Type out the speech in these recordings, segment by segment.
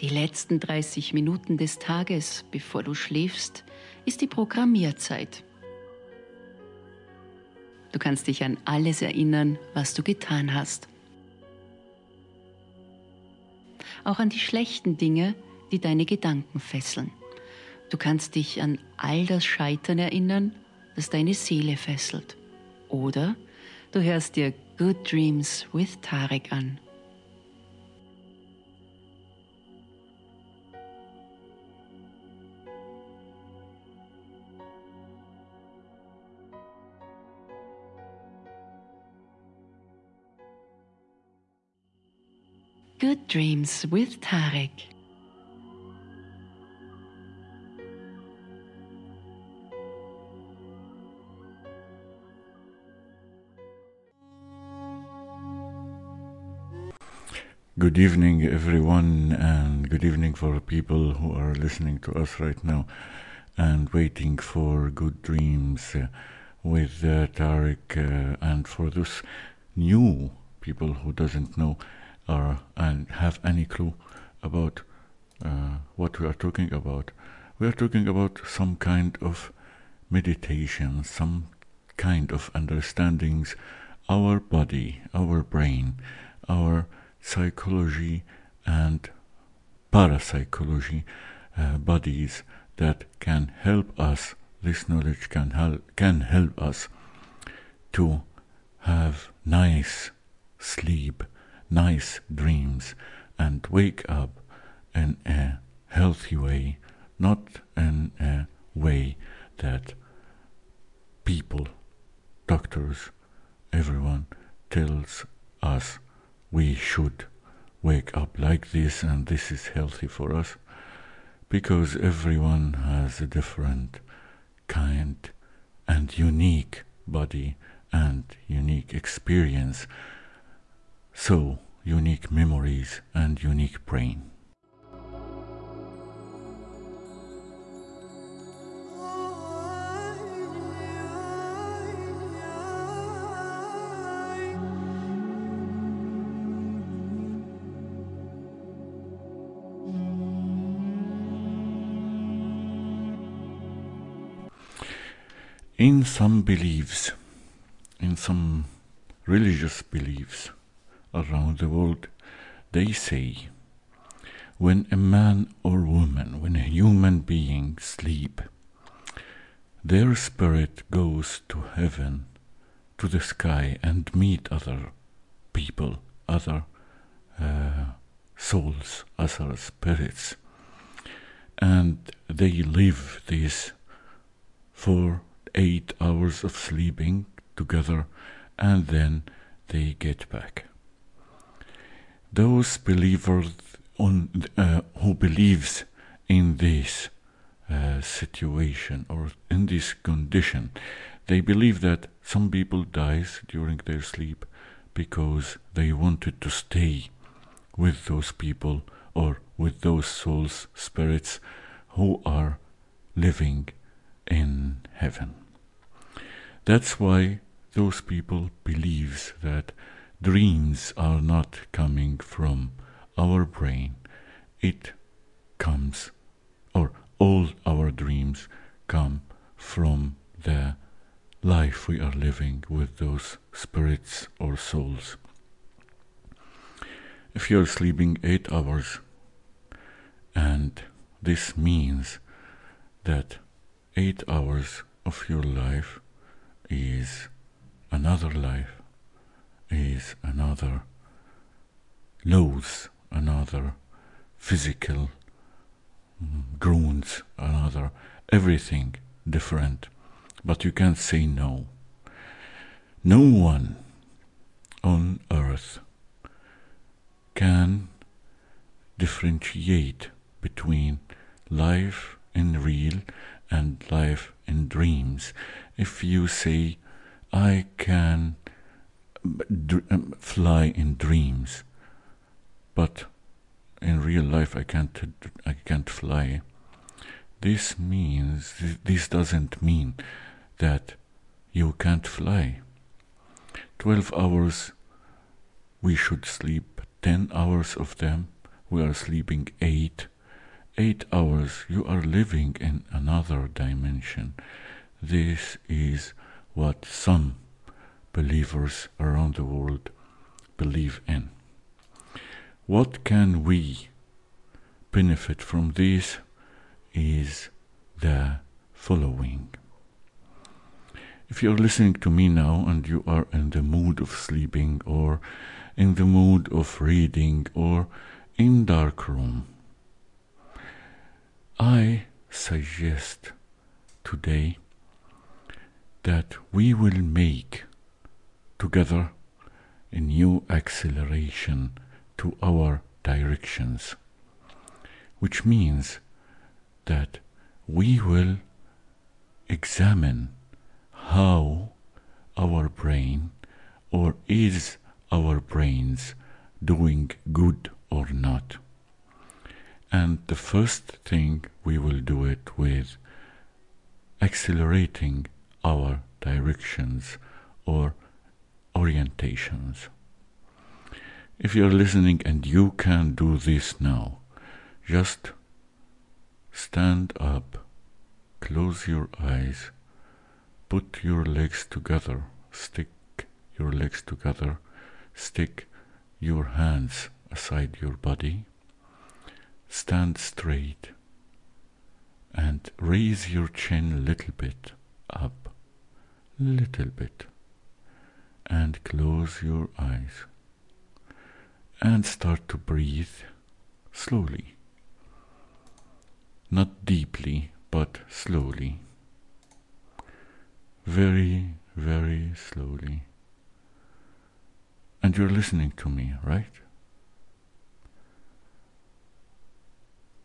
Die letzten 30 Minuten des Tages, bevor du schläfst, ist die Programmierzeit. Du kannst dich an alles erinnern, was du getan hast. Auch an die schlechten Dinge, die deine Gedanken fesseln. Du kannst dich an all das Scheitern erinnern, das deine Seele fesselt. Oder du hörst dir Good Dreams with Tarek an. Good Dreams with Tarek. Good evening, everyone, and good evening for people who are listening to us right now and waiting for good dreams uh, with uh, Tarek, uh, and for those new people who doesn't know or and have any clue about uh, what we are talking about. We are talking about some kind of meditation, some kind of understandings our body, our brain, our psychology and parapsychology uh, bodies that can help us. This knowledge can help can help us to have nice sleep nice dreams and wake up in a healthy way, not in a way that people, doctors, everyone tells us we should wake up like this and this is healthy for us because everyone has a different kind and unique body and unique experience so unique memories and unique brain. In some beliefs, in some religious beliefs, around the world, they say when a man or woman, when a human being sleep, their spirit goes to heaven, to the sky, and meet other people, other uh, souls, other spirits, and they live this for eight hours of sleeping together, and then they get back those believers on uh, who believes in this uh, situation or in this condition they believe that some people dies during their sleep because they wanted to stay with those people or with those souls spirits who are living in heaven. That's why those people believes that dreams are not coming from our brain. It comes, or all our dreams come from the life we are living with those spirits or souls. If you're sleeping eight hours, and this means that eight hours of your life is another life is another loath, another physical mm, groans, another everything different. But you can't say no. No one on earth can differentiate between life in real and life in dreams. If you say, I can Um, fly in dreams, but in real life I can't I can't fly. This means this doesn't mean that you can't fly. Twelve hours we should sleep, ten hours of them we are sleeping eight. Eight hours, you are living in another dimension. This is what some believers around the world believe in. What can we benefit from this is the following. If you're listening to me now and you are in the mood of sleeping or in the mood of reading or in dark room, I suggest today that we will make together a new acceleration to our directions, which means that we will examine how our brain or is our brains doing good or not. And the first thing we will do it with accelerating our directions or orientations. If you're listening and you can do this now, just stand up, close your eyes, put your legs together, stick your legs together, stick your hands aside your body, stand straight, and raise your chin a little bit up, little bit, and close your eyes, and start to breathe slowly, not deeply, but slowly very, very slowly. And you're listening to me, right?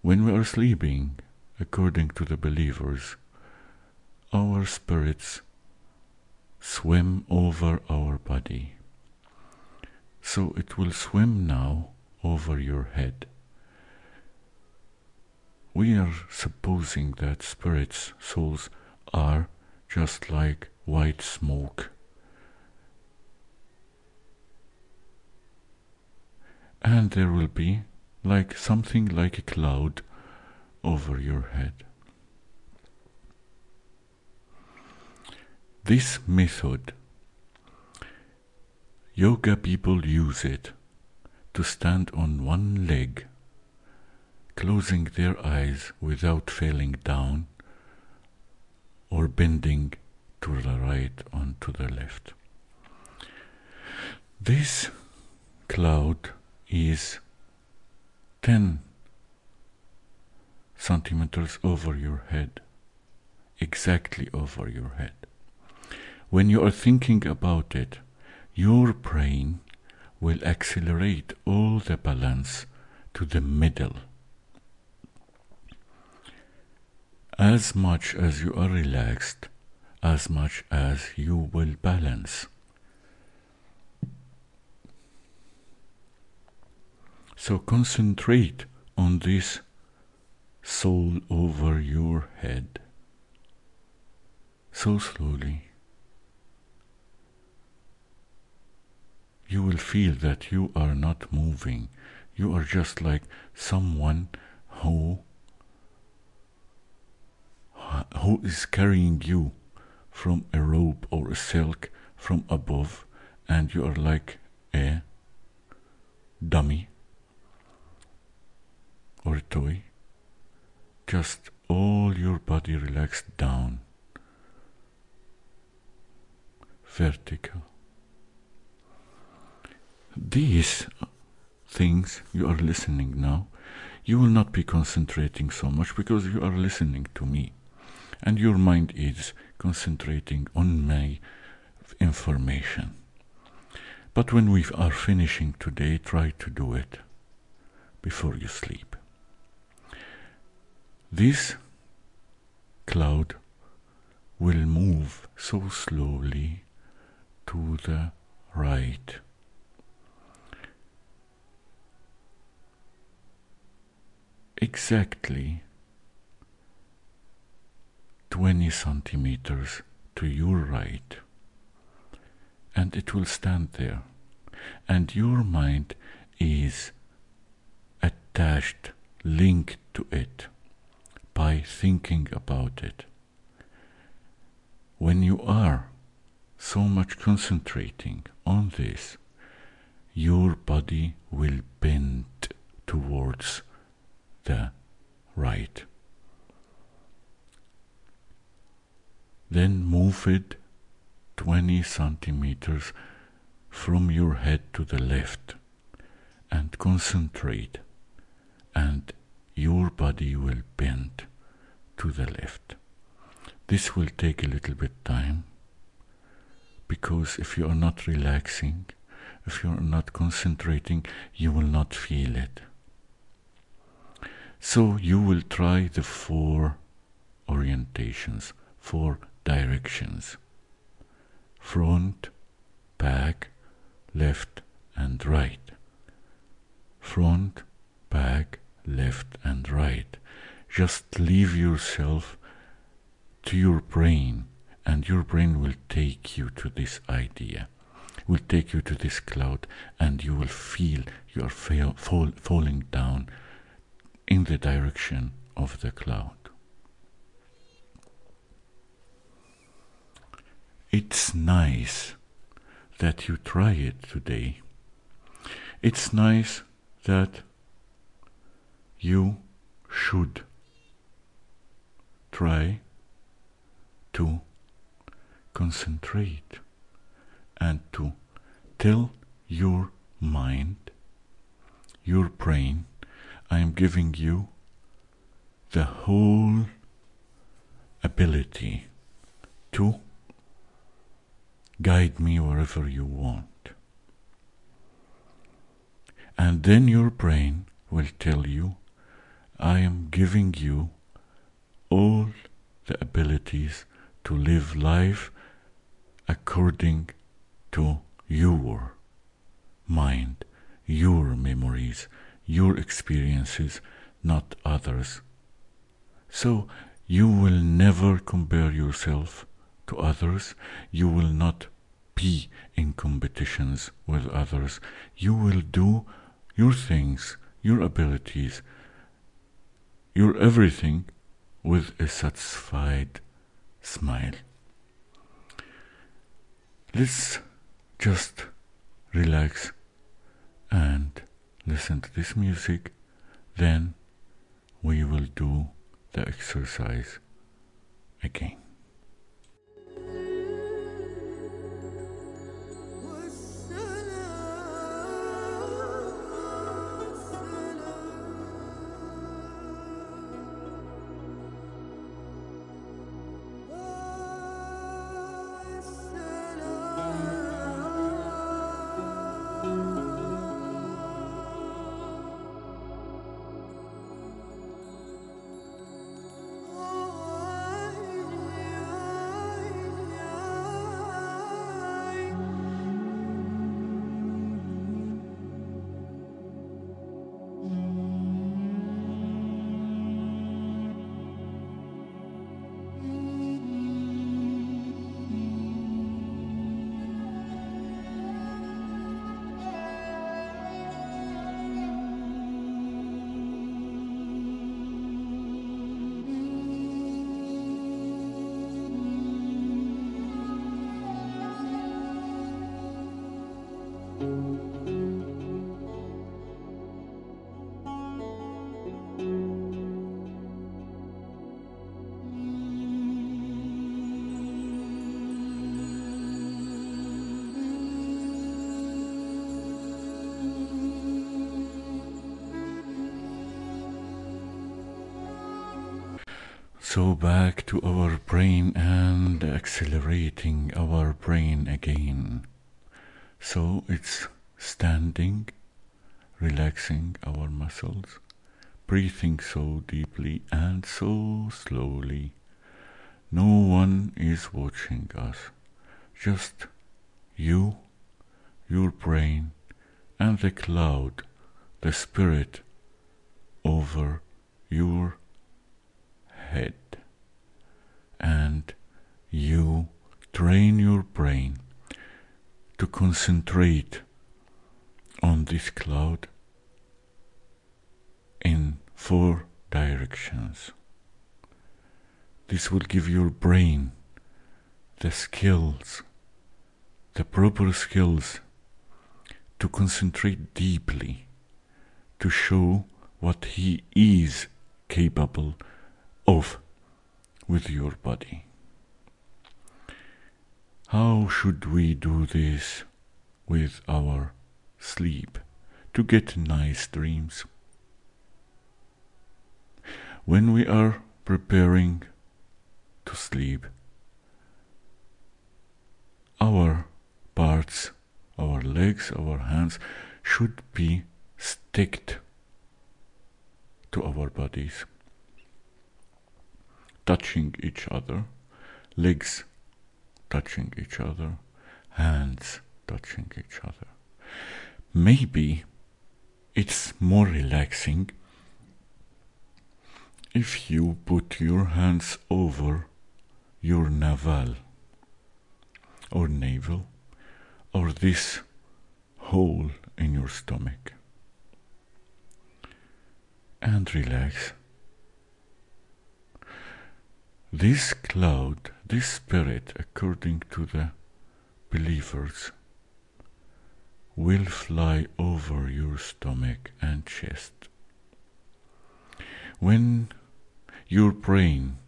When we are sleeping, according to the believers, our spirits swim over our body. So it will swim now over your head. We are supposing that spirits, souls, are just like white smoke. And there will be like something like a cloud over your head. This method, yoga people use it to stand on one leg, closing their eyes without falling down or bending to the right or to the left. This cloud is 10 centimeters over your head, exactly over your head. When you are thinking about it, your brain will accelerate all the balance to the middle as much as you are relaxed, as much as you will balance. So concentrate on this soul over your head. So slowly. You will feel that you are not moving. You are just like someone who who is carrying you from a rope or a silk from above, and you are like a dummy or a toy. Just all your body relaxed down, vertical. These things you are listening now, you will not be concentrating so much because you are listening to me and your mind is concentrating on my information. But when we are finishing today, try to do it before you sleep. This cloud will move so slowly to the right. Exactly 20 centimeters to your right, and it will stand there. And your mind is attached, linked to it by thinking about it. When you are so much concentrating on this, your body will bend towards the right. Then move it 20 centimeters from your head to the left and concentrate, and your body will bend to the left. This will take a little bit time because if you are not relaxing, if you are not concentrating, you will not feel it. So you will try the four orientations, four directions front, back, left, and right. Front, back, left, and right. Just leave yourself to your brain, and your brain will take you to this idea, will take you to this cloud, and you will feel you are fall, fall, falling down in the direction of the cloud. It's nice that you try it today. It's nice that you should try to concentrate and to tell your mind, your brain, I am giving you the whole ability to guide me wherever you want. And then your brain will tell you, I am giving you all the abilities to live life according to your mind, your memories, your experiences, not others. So you will never compare yourself to others, you will not be in competitions with others. You will do your things, your abilities, your everything with a satisfied smile. Let's just relax and listen to this music, then we will do the exercise again. So back to our brain and accelerating our brain again. So it's standing, relaxing our muscles, breathing so deeply and so slowly. No one is watching us, just you, your brain, and the cloud, the spirit over your head and you train your brain to concentrate on this cloud in four directions. This will give your brain the skills, the proper skills to concentrate deeply, to show what he is capable of with your body. How should we do this with our sleep to get nice dreams? When we are preparing to sleep, our parts, our legs, our hands should be sticked to our bodies, touching each other, legs touching each other, hands touching each other. Maybe it's more relaxing if you put your hands over your navel or navel or this hole in your stomach and relax. This cloud, this spirit, according to the believers, will fly over your stomach and chest. When your brain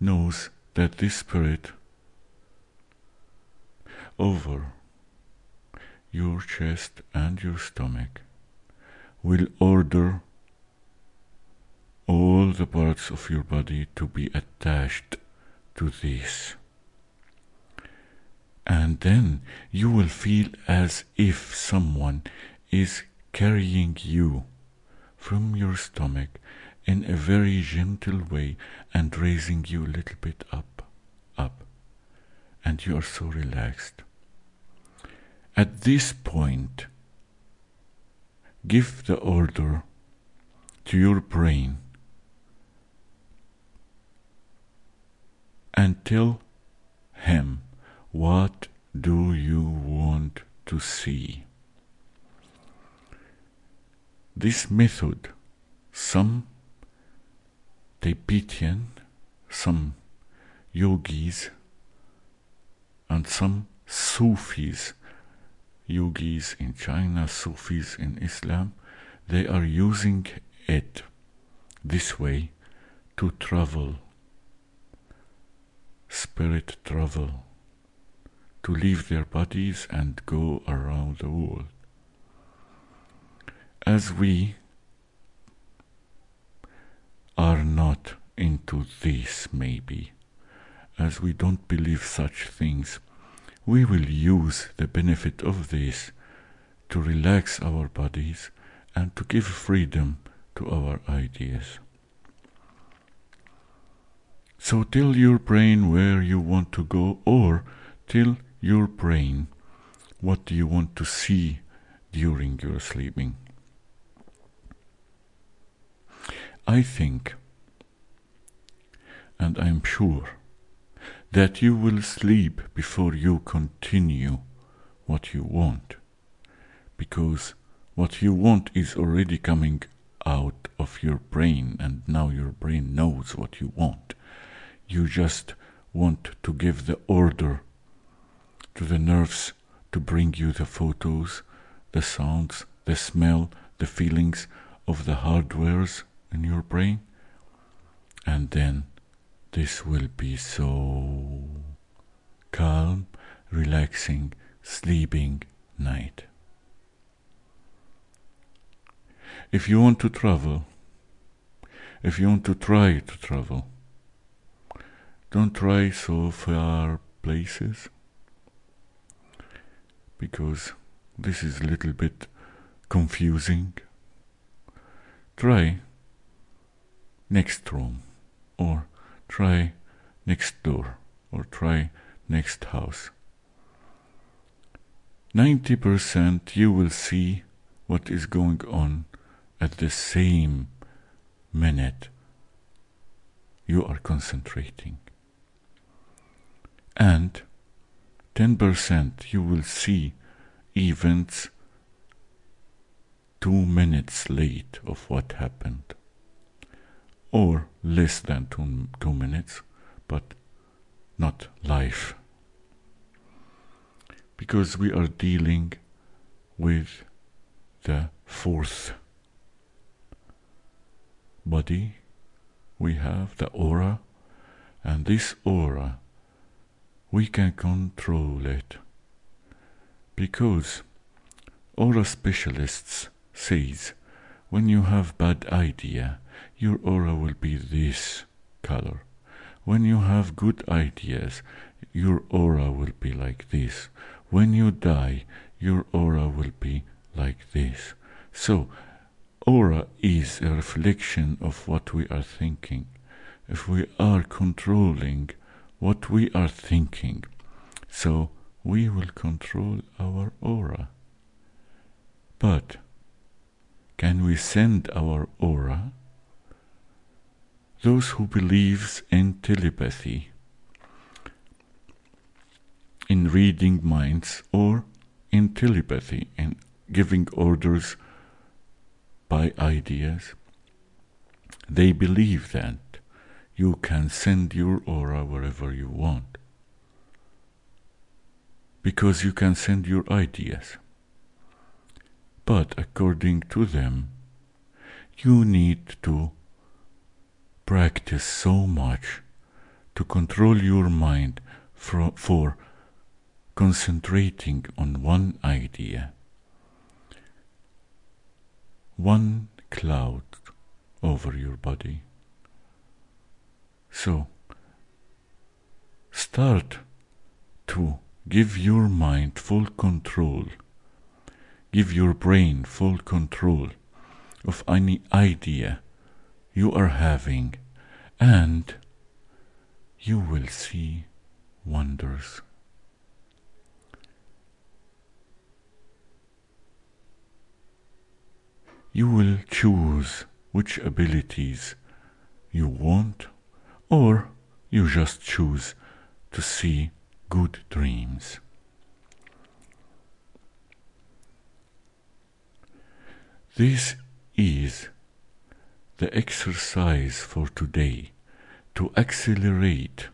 knows that this spirit over your chest and your stomach will order all the parts of your body to be attached to this. And then you will feel as if someone is carrying you from your stomach in a very gentle way and raising you a little bit up, up. And you are so relaxed. At this point, give the order to your brain and tell him what do you want to see. This method, some Tibetan, some yogis, and some Sufis, yogis in China, Sufis in Islam, they are using it this way to travel spirit travel, to leave their bodies and go around the world. As we are not into this, maybe, as we don't believe such things, we will use the benefit of this to relax our bodies and to give freedom to our ideas. So tell your brain where you want to go, or tell your brain what do you want to see during your sleeping. I think, and I'm sure, that you will sleep before you continue what you want, because what you want is already coming out of your brain, and now your brain knows what you want. You just want to give the order to the nerves to bring you the photos, the sounds, the smell, the feelings of the hardwares in your brain. And then this will be so calm, relaxing, sleeping night. If you want to travel, if you want to try to travel, don't try so far places because this is a little bit confusing. Try next room or try next door or try next house. 90% you will see what is going on at the same minute you are concentrating and 10% you will see events two minutes late of what happened, or less than two, two minutes, but not life. Because we are dealing with the fourth body we have, the aura, and this aura we can control it because aura specialists says when you have bad idea your aura will be this color when you have good ideas your aura will be like this when you die your aura will be like this so aura is a reflection of what we are thinking if we are controlling what we are thinking. So we will control our aura. But can we send our aura? Those who believes in telepathy, in reading minds, or in telepathy, in giving orders by ideas, they believe that you can send your aura wherever you want. Because you can send your ideas. But according to them, you need to practice so much to control your mind for, for concentrating on one idea. One cloud over your body so, start to give your mind full control, give your brain full control of any idea you are having, and you will see wonders. You will choose which abilities you want or you just choose to see good dreams. This is the exercise for today to accelerate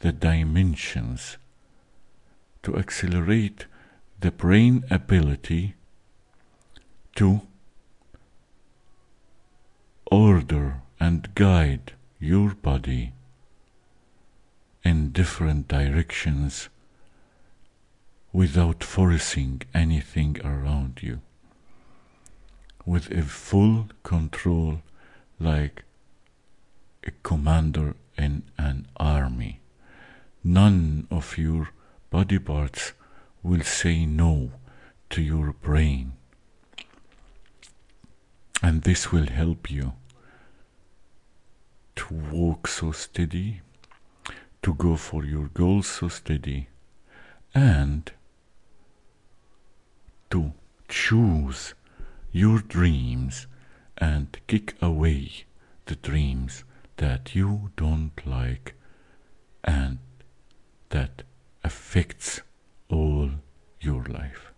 the dimensions, to accelerate the brain ability to order and guide your body in different directions without forcing anything around you. With a full control, like a commander in an army. None of your body parts will say no to your brain. And this will help you to walk so steady, to go for your goals so steady, and to choose your dreams and kick away the dreams that you don't like and that affects all your life.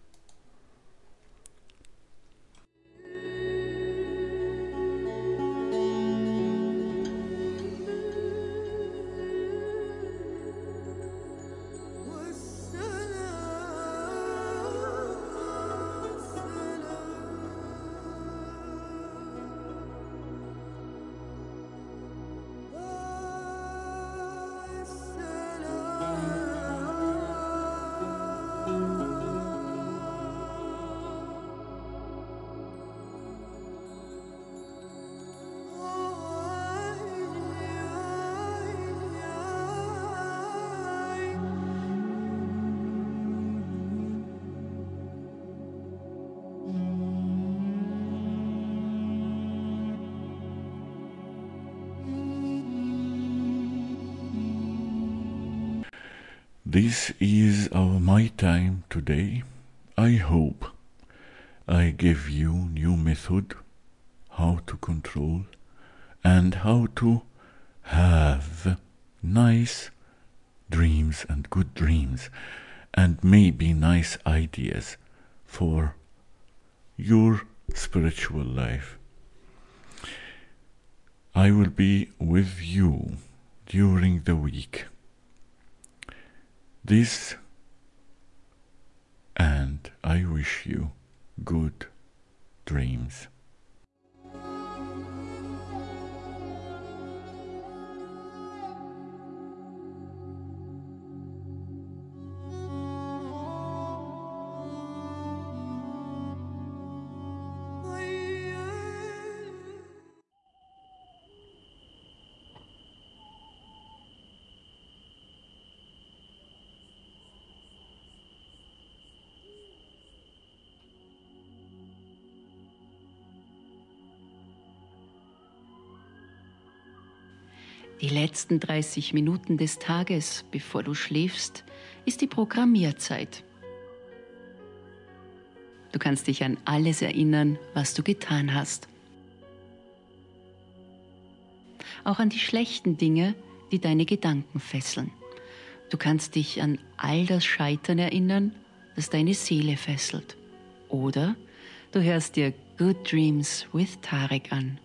This is our my time today. I hope I give you new method how to control and how to have nice dreams and good dreams and maybe nice ideas for your spiritual life. I will be with you during the week. This and I wish you good dreams. Die letzten 30 Minuten des Tages, bevor du schläfst, ist die Programmierzeit. Du kannst dich an alles erinnern, was du getan hast. Auch an die schlechten Dinge, die deine Gedanken fesseln. Du kannst dich an all das Scheitern erinnern, das deine Seele fesselt. Oder du hörst dir Good Dreams with Tarek an.